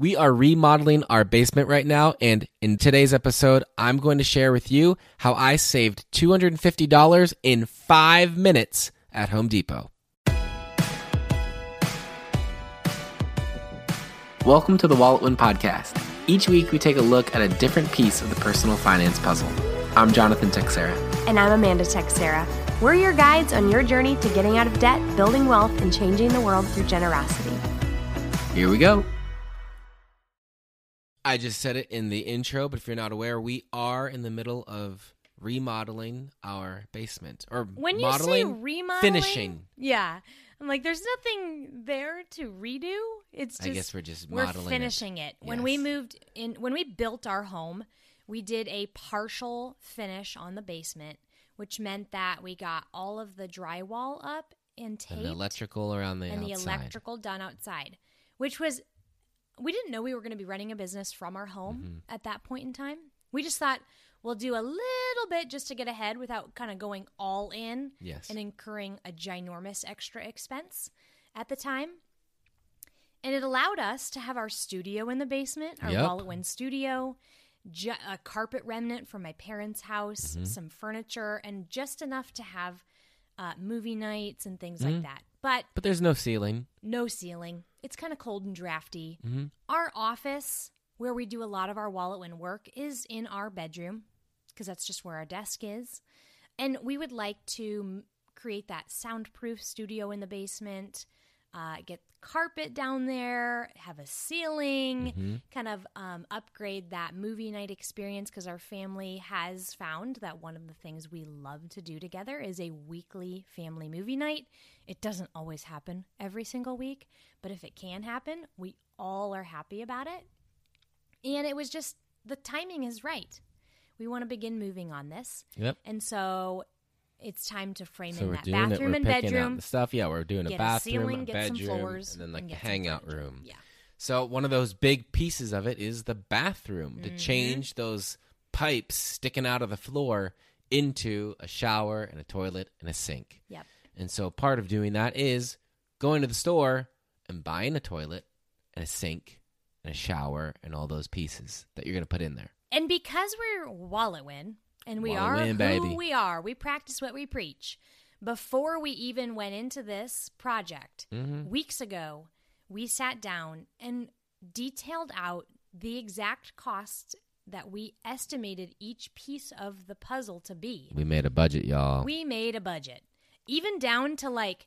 We are remodeling our basement right now, and in today's episode, I'm going to share with you how I saved $250 in five minutes at Home Depot. Welcome to the Wallet Win Podcast. Each week, we take a look at a different piece of the personal finance puzzle. I'm Jonathan Teixeira. And I'm Amanda Teixeira. We're your guides on your journey to getting out of debt, building wealth, and changing the world through generosity. Here we go. I just said it in the intro, but if you're not aware, we are in the middle of remodeling our basement or when you modeling, say remodeling, finishing. Yeah, I'm like, there's nothing there to redo. It's just I guess we're just we're modeling it. finishing it. When we moved in, when we built our home, we did a partial finish on the basement, which meant that we got all of the drywall up and taped and the electrical around the and the electrical done outside, which was we didn't know we were going to be running a business from our home Mm-hmm. at that point in time. We just thought we'll do a little bit just to get ahead without kind of going all in Yes. and incurring a ginormous extra expense at the time. And it allowed us to have our studio in the basement, our Yep. Wallet Win studio, ju- a carpet remnant from my parents' house, Mm-hmm. some furniture, and just enough to have uh, movie nights and things Mm-hmm. like that. But But there's no ceiling. no ceiling. It's kind of cold and drafty. Mm-hmm. Our office, where we do a lot of our wallet win work, is in our bedroom because that's just where our desk is. And we would like to create that soundproof studio in the basement, uh, get carpet down there, have a ceiling, kind of um, upgrade that movie night experience because our family has found that one of the things we love to do together is a weekly family movie night. It doesn't always happen every single week, but if it can happen, we all are happy about it. And it was just the timing is right. We want to begin moving on this. Yep. And so it's time to frame So in that bathroom We're and bedroom. the stuff. Yeah, we're doing a get a bathroom, ceiling, a bedroom, floors, and then like and the hangout room. Yeah. So one of those big pieces of it is the bathroom Mm-hmm. to change those pipes sticking out of the floor into a shower and a toilet and a sink. Yep. And so part of doing that is going to the store and buying a toilet and a sink and a shower and all those pieces that you're going to put in there. And because we're Wallet Win, and we are Win, who baby. we are, we practice what we preach. Before we even went into this project, Mm-hmm. weeks ago, we sat down and detailed out the exact costs that we estimated each piece of the puzzle to be. We made a budget, y'all. We made a budget, even down to like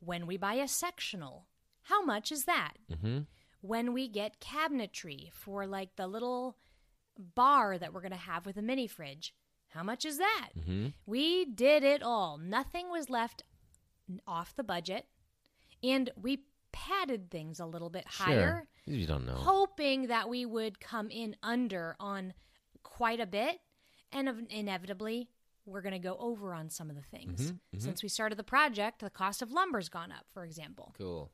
when we buy a sectional, how much is that? mm-hmm. When we get cabinetry for like the little bar that we're going to have with a mini fridge, how much is that? Mm-hmm. We did it all. Nothing was left off the budget. And we padded things a little bit higher, Sure. You don't know. hoping that we would come in under on quite a bit. And inevitably, we're going to go over on some of the things. Mm-hmm, Since we started the project, the cost of lumber's gone up, for example. Cool.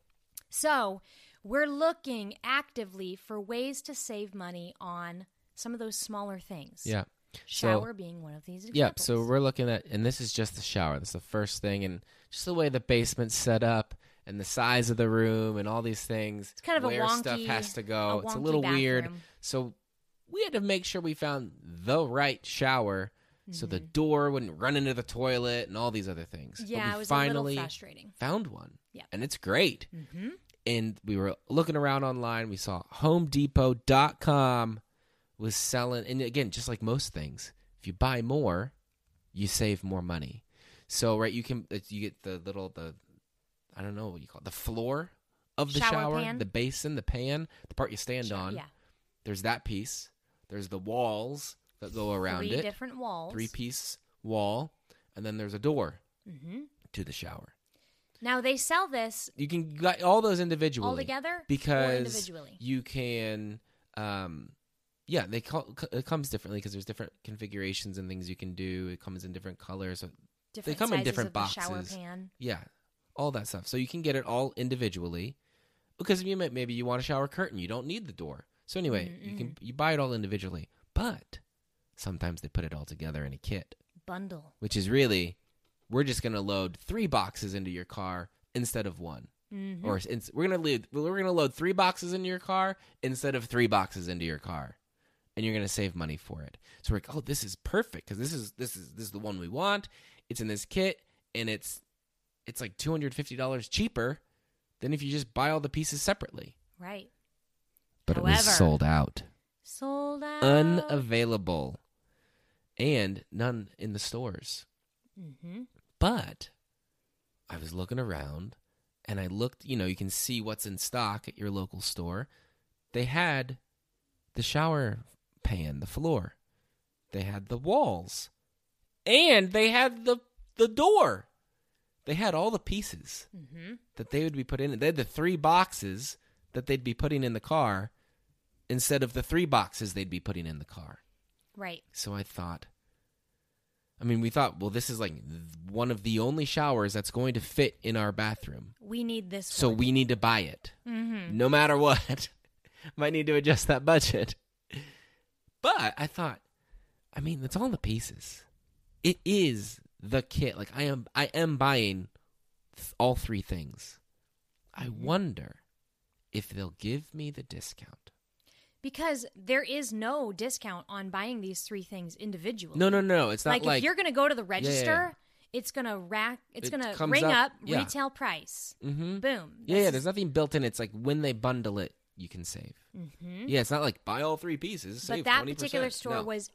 So we're looking actively for ways to save money on some of those smaller things. Yeah. Shower being one of these examples. Yep. So we're looking at, and this is just the shower. That's the first thing, and just the way the basement's set up, and the size of the room, and all these things. It's kind of a where stuff has to go. a it's a wonky little weird. So we had to make sure we found the right shower, so the Mm-hmm. door wouldn't run into the toilet, and all these other things. But yeah, we it was finally frustrating. found one. Yeah, And it's great. Mm-hmm. And we were looking around online. We saw HomeDepot.com was selling, and again, just like most things, if you buy more, you save more money. So right, you can you get the little the I don't know what you call it, the floor of the Shower shower, the basin, the pan, the part you stand on. yeah. There's that piece. There's the walls that go around Three it. different walls. Three piece wall, and then there's a door Mm-hmm. to the shower. Now they sell this You can got all those individually all together because individually. you can um yeah they call it comes differently because there's different configurations and things you can do it comes in different colors so Different come in different of the shower boxes. pan. yeah all that stuff so you can get it all individually because you maybe you want a shower curtain you don't need the door so anyway you can you buy it all individually but sometimes they put it all together in a kit Bundle. which is really we're just going to load three boxes into your car instead of one Mm-hmm. or we're gonna load we're gonna load three boxes into your car instead of three boxes into your car, and you're gonna save money for it. So we're like, oh, this is perfect because this is this is this is the one we want. It's in this kit, and it's it's like two hundred fifty dollars cheaper than if you just buy all the pieces separately. Right. But it was sold out, Sold out. unavailable, and none in the stores. mm-hmm. But I was looking around and I looked, you know, you can see what's in stock at your local store. They had the shower pan, the floor. They had the walls. And they had the the door. They had all the pieces Mm-hmm. that they would be put in. They had the three boxes that they'd be putting in the car instead of the three boxes they'd be putting in the car. Right. So I thought, I mean, we thought, well, this is like one of the only showers that's going to fit in our bathroom. We need this. So one. we need to buy it. Mm-hmm. No matter what. Might need to adjust that budget. But I thought, I mean, it's all the pieces. It is the kit. Like I am I am buying th- all three things. I wonder if they'll give me the discount. because there is no discount on buying these three things individually. No, no, no. It's not like, like, if you're going to go to the yeah, yeah. register, it's going to rack. It's It going to ring up- up, yeah. retail price. hmm Boom. Yeah, yeah. There's nothing built in. It's like when they bundle it, you can save. Mhm. Yeah, it's not like buy all three pieces. But save that 20%. particular store No. was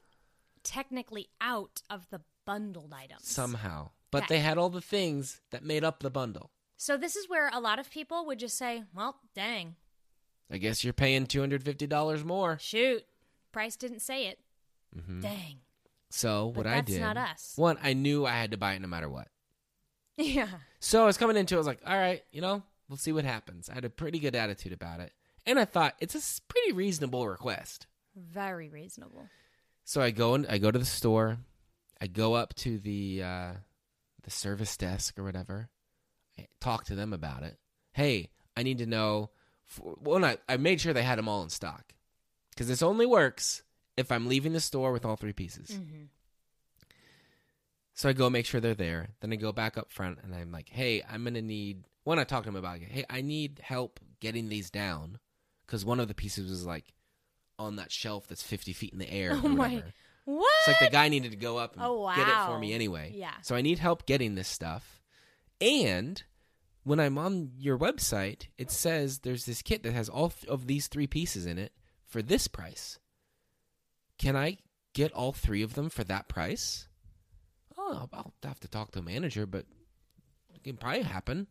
technically out of the bundled items. somehow, but That- they had all the things that made up the bundle. So this is where a lot of people would just say, "Well, dang, I guess you're paying two hundred fifty dollars more. shoot, price didn't say it. Mhm. Dang." So But what I that's did, not us. one, I knew I had to buy it no matter what. Yeah. So I was coming into, it, I was like, all right, you know, we'll see what happens. I had a pretty good attitude about it, and I thought it's a pretty reasonable request. Very reasonable. So I go and I go to the store. I go up to the uh, the service desk or whatever. I talk to them about it. Hey, I need to know. For, well, I, I made sure they had them all in stock because this only works if I'm leaving the store with all three pieces. hmm So I go make sure they're there. Then I go back up front and I'm like, hey, I'm gonna need. When I talk to them about, it. hey, I need help getting these down because one of the pieces was like on that shelf that's 50 feet in the air. Oh my- What? It's like the guy needed to go up and Oh, get it for me anyway. Yeah. So I need help getting this stuff. And when I'm on your website, it says there's this kit that has all of these three pieces in it for this price. Can I get all three of them for that price? Oh, I'll have to talk to a manager, but it can probably happen.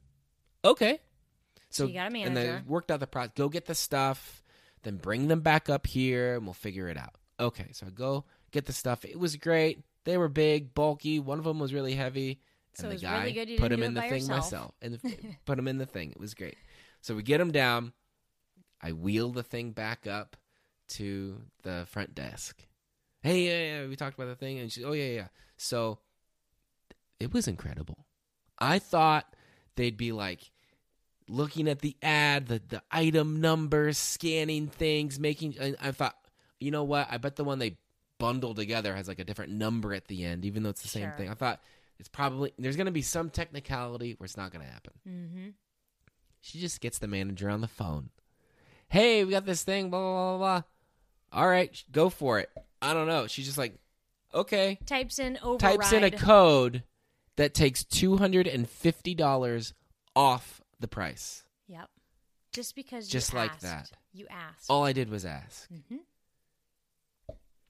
Okay. So, So you got a And I worked out the process. Go get the stuff, then bring them back up here, and we'll figure it out. Okay. So I go get the stuff. It was great. They were big, bulky. One of them was really heavy. So and it the guy really put him in the thing yourself. myself and put him in the thing. It was great. So we get him down. I wheel the thing back up to the front desk. Hey, yeah, yeah, we talked about the thing, and she, oh yeah, yeah. So it was incredible. I thought they'd be like looking at the ad, the the item numbers, scanning things, making. And I thought, you know what? I bet the one they bundle together has like a different number at the end, even though it's the same Sure. thing. I thought it's probably there's going to be some technicality where it's not going to happen. Mm-hmm. She just gets the manager on the phone. Hey, we got this thing, blah, blah, blah, blah. All right, go for it. I don't know. She's just like, okay. Types in override. Types in a code that takes $250 off the price. Yep. Just because Just like asked. that. You asked. All I did was ask. Mhm.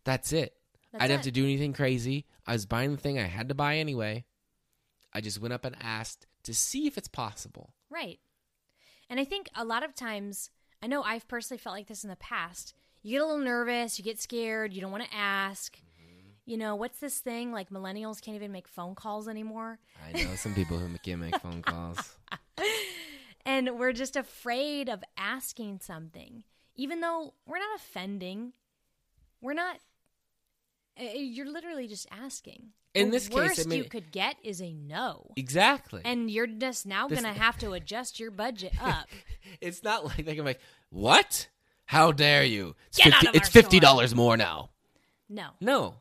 That's it. That's I didn't it. have to do anything crazy. I was buying the thing I had to buy anyway. I just went up and asked to see if it's possible. Right. And I think a lot of times, I know I've personally felt like this in the past. You get a little nervous, you get scared, you don't want to ask. Mm-hmm. You know, what's this thing? Like millennials can't even make phone calls anymore. I know some people who can't make phone calls. And we're just afraid of asking something. Even though we're not offending, we're not. uh, You're literally just asking. In the this case, I mean- you could get is a no. Exactly. And you're just now going to have to adjust your budget up. It's not like they can like, what? How dare you? It's Get fifty. It's fifty store." dollars more now. No. No,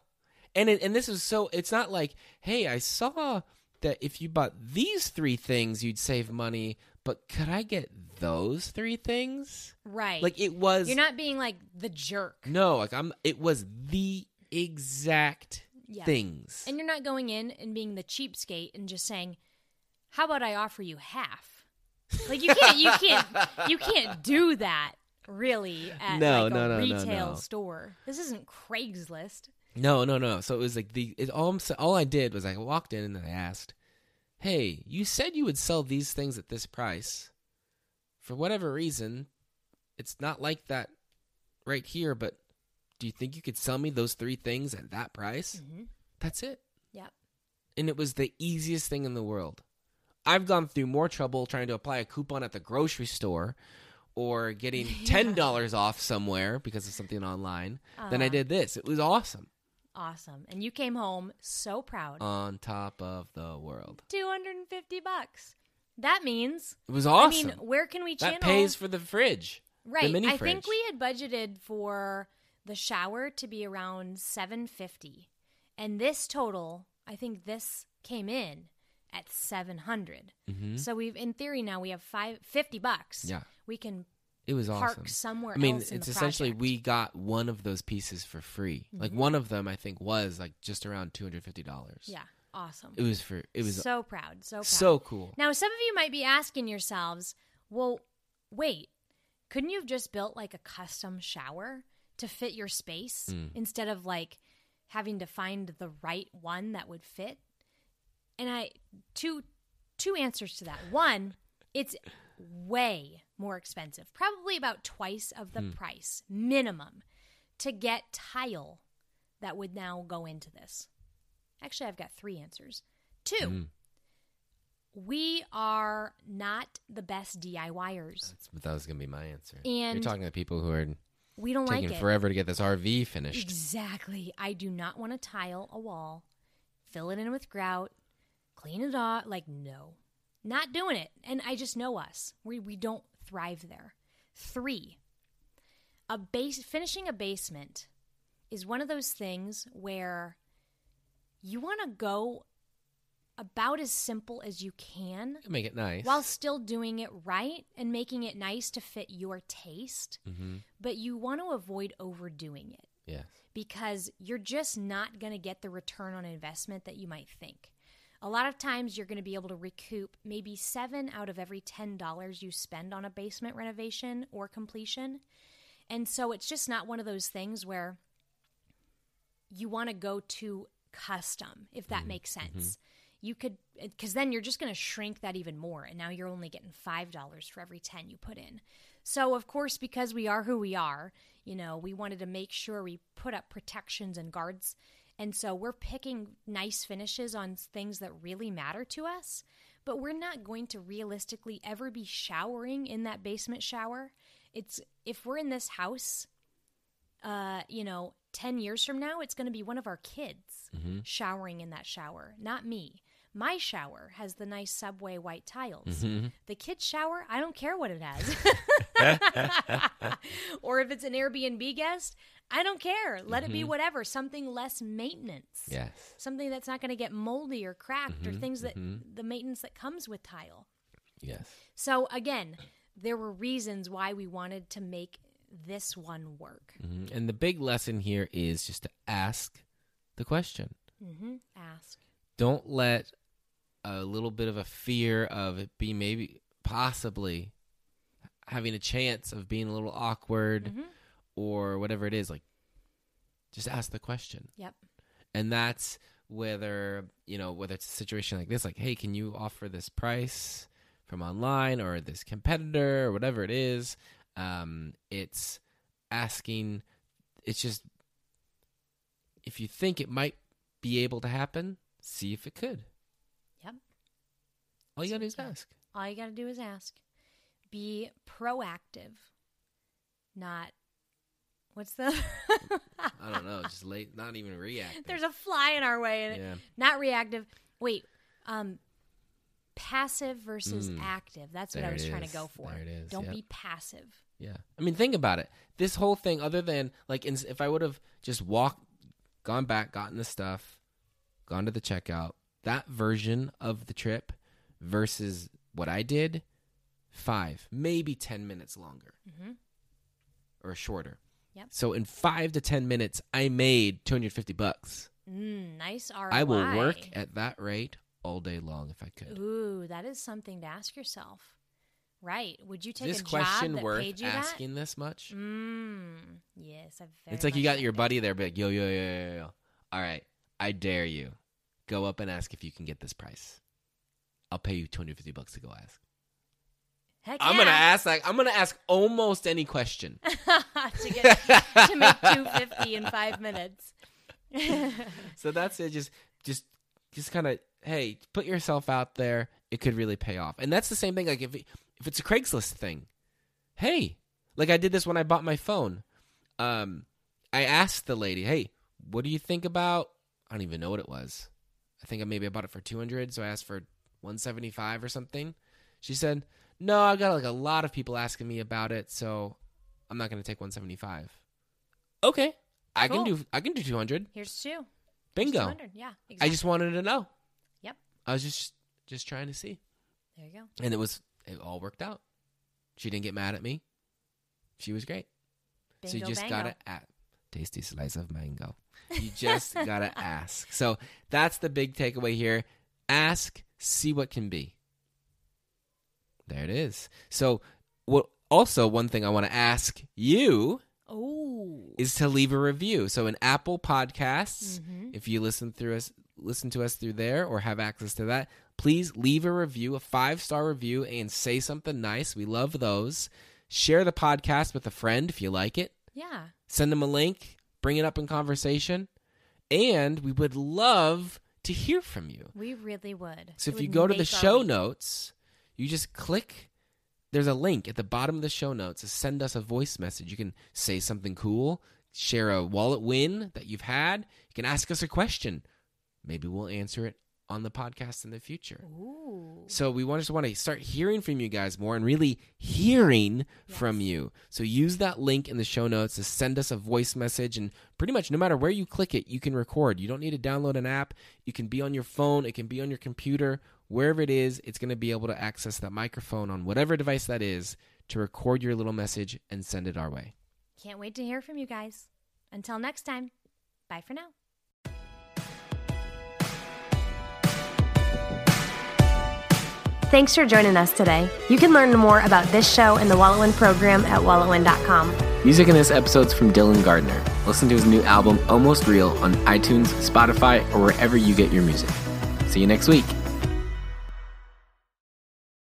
and it, and this is so. It's not like, hey, I saw that if you bought these three things, you'd save money, but could I get those three things? Right. Like it was You're not being like the jerk. No, like I'm it was the exact Yeah. things. And you're not going in and being the cheapskate and just saying, "How about I offer you half?" Like you can't, you can't, you can't do that really at No, like no, a no, retail store. This isn't Craigslist. No, no, no. So it was like the it, all I'm, all I did was I walked in and I asked, "Hey, you said you would sell these things at this price. For whatever reason, it's not like that right here, but do you think you could sell me those three things at that price?" Mm-hmm. That's it. Yep. And it was the easiest thing in the world. I've gone through more trouble trying to apply a coupon at the grocery store or getting $10 off somewhere because of something online than I Uh-huh. did this. It was awesome. Awesome. And you came home so proud. On top of the world. 250 bucks. That means It was awesome. I mean, where can we channel that pays for the fridge. Right. mini I think we had budgeted for the shower to be around 750. And this total, I think this came in at 700. Mhm. So we've in theory now we have five, 50 bucks. Yeah. We can It was awesome. park awesome. somewhere I mean, it's essentially project. we got one of those pieces for free. Like one of them, I think, was like just around two hundred fifty dollars. Yeah. Awesome. it was for it was so, proud, so proud. So cool. Now, some of you might be asking yourselves, well, wait, couldn't you have just built like a custom shower to fit your space Mm. instead of like having to find the right one that would fit? And I two two answers to that. One, it's way more expensive, probably about twice of the Hmm. price minimum to get tile that would now go into this. Actually, I've got three answers. Two, Mm. we are not the best DIYers. That's, that was gonna be my answer. And You're talking to people who are we don't taking like it. forever to get this RV finished. Exactly. I do not want to tile a wall, fill it in with grout, clean it off. Like, no, not doing it. And I just know us. We, we don't thrive there. Three, a base, finishing a basement is one of those things where you want to go about as simple as you can Make it nice. while still doing it right and making it nice to fit your taste. hmm But you want to avoid overdoing it Yes. because you're just not going to get the return on investment that you might think. A lot of times you're going to be able to recoup maybe seven out of every $10 you spend on a basement renovation or completion. And so it's just not one of those things where you want to go to custom, if that mm-hmm. makes mm-hmm. sense. You could, uh, because then you're just going to shrink that even more. And now you're only getting $5 for every 10 you put in. So, of course, because we are who we are, you know, we wanted to make sure we put up protections and guards. And so we're picking nice finishes on things that really matter to us. But we're not going to realistically ever be showering in that basement shower. It's if we're in this house, uh, you know, 10 years from now, it's going to be one of our kids showering in that shower, not me. My shower has the nice subway white tiles. The kid's shower, I don't care what it has. or if it's an Airbnb guest, I don't care. Let it be whatever, something less maintenance. Yes. Something that's not going to get moldy or cracked or Mhm, things that mhm. the maintenance that comes with tile. Yes. So again, there were reasons why we wanted to make this one work. hmm And the big lesson here is just to ask the question. Ask. Don't let a little bit of a fear of it being maybe possibly having a chance of being a little awkward Mhm. or whatever it is like just ask the question Yep. and that's whether you know whether it's a situation like this like hey can you offer this price from online or this competitor or whatever it is um it's asking it's just if you think it might be able to happen see if it could. All you gotta do is ask All you got to do is ask. Be proactive, not what's the i don't know just late not even react There's a fly in our way and yeah not reactive. Wait, um passive versus Mm. active. That's what There I was trying to go for. There it is. Don't Yep. be passive. Yeah. I mean, think about it. This whole thing, other than, like, in, if I would have just walked, gone back, gotten the stuff, gone to the checkout, that version of the trip versus what I did, five, maybe 10 minutes longer Mm-hmm. or shorter. Yep. So in five to 10 minutes, I made 250 bucks. Mm, nice ROI. I will work at that rate all day long if I could. Ooh, that is something to ask yourself. Right? Would you take this a question job that worth paid you asking this much? that? Mm, yes, it's like you got your buddy there, be like, yo, yo, yo, yo, yo. All right, I dare you. Go up and ask if you can get this price. I'll pay you 250 bucks to go ask. Heck I'm gonna ask like I'm gonna ask almost any question. to get to make two fifty in five minutes. so that's it. Just, just, just kind of, hey, put yourself out there. It could really pay off. And that's the same thing. Like if it, if it's a Craigslist thing, hey, like I did this when I bought my phone. Um, I asked the lady, hey, what do you think about? I don't even know what it was. I think I maybe I bought it for two hundred, so I asked for one seventy five or something. She said, no, I got like a lot of people asking me about it, so I'm not gonna take one seventy five. Okay, I Cool. can do I can do two hundred. Here's two. Bingo. 200. Yeah, exactly. I just wanted to know. Yep. I was just just trying to see, There you go. and it was it all worked out. She didn't get mad at me. She was great. so you just bango. gotta ask. Tasty slice of mango. You just gotta ask. So that's the big takeaway here. Ask, see what can be. There it is. So what? Also, one thing I want to ask you Oh. is to leave a review. So in Apple Podcasts, Mhm. if you listen through us listen to us through there or have access to that, please leave a review, a five-star review and say something nice. We love those. Share the podcast with a friend if you like it. Yeah. Send them a link, bring it up in conversation, and we would love to hear from you. We really would. So It if you go to the show week. notes, you just click. There's a link at the bottom of the show notes to send us a voice message. You can say something cool, share a wallet win that you've had. You can ask us a question. Maybe we'll answer it on the podcast in the future. Ooh. So we want just want to start hearing from you guys more and really hearing from you. So use that link in the show notes to send us a voice message and pretty much no matter where you click it, you can record. You don't need to download an app. You can be on your phone, it can be on your computer, wherever it is, it's going to be able to access that microphone on whatever device that is to record your little message and send it our way. Can't wait to hear from you guys. Until next time. Bye for now. Thanks for joining us today. You can learn more about this show and the WalletWin program at walletwin.com. Music in this episode's from Dylan Gardner. Listen to his new album Almost Real on iTunes, Spotify, or wherever you get your music. See you next week.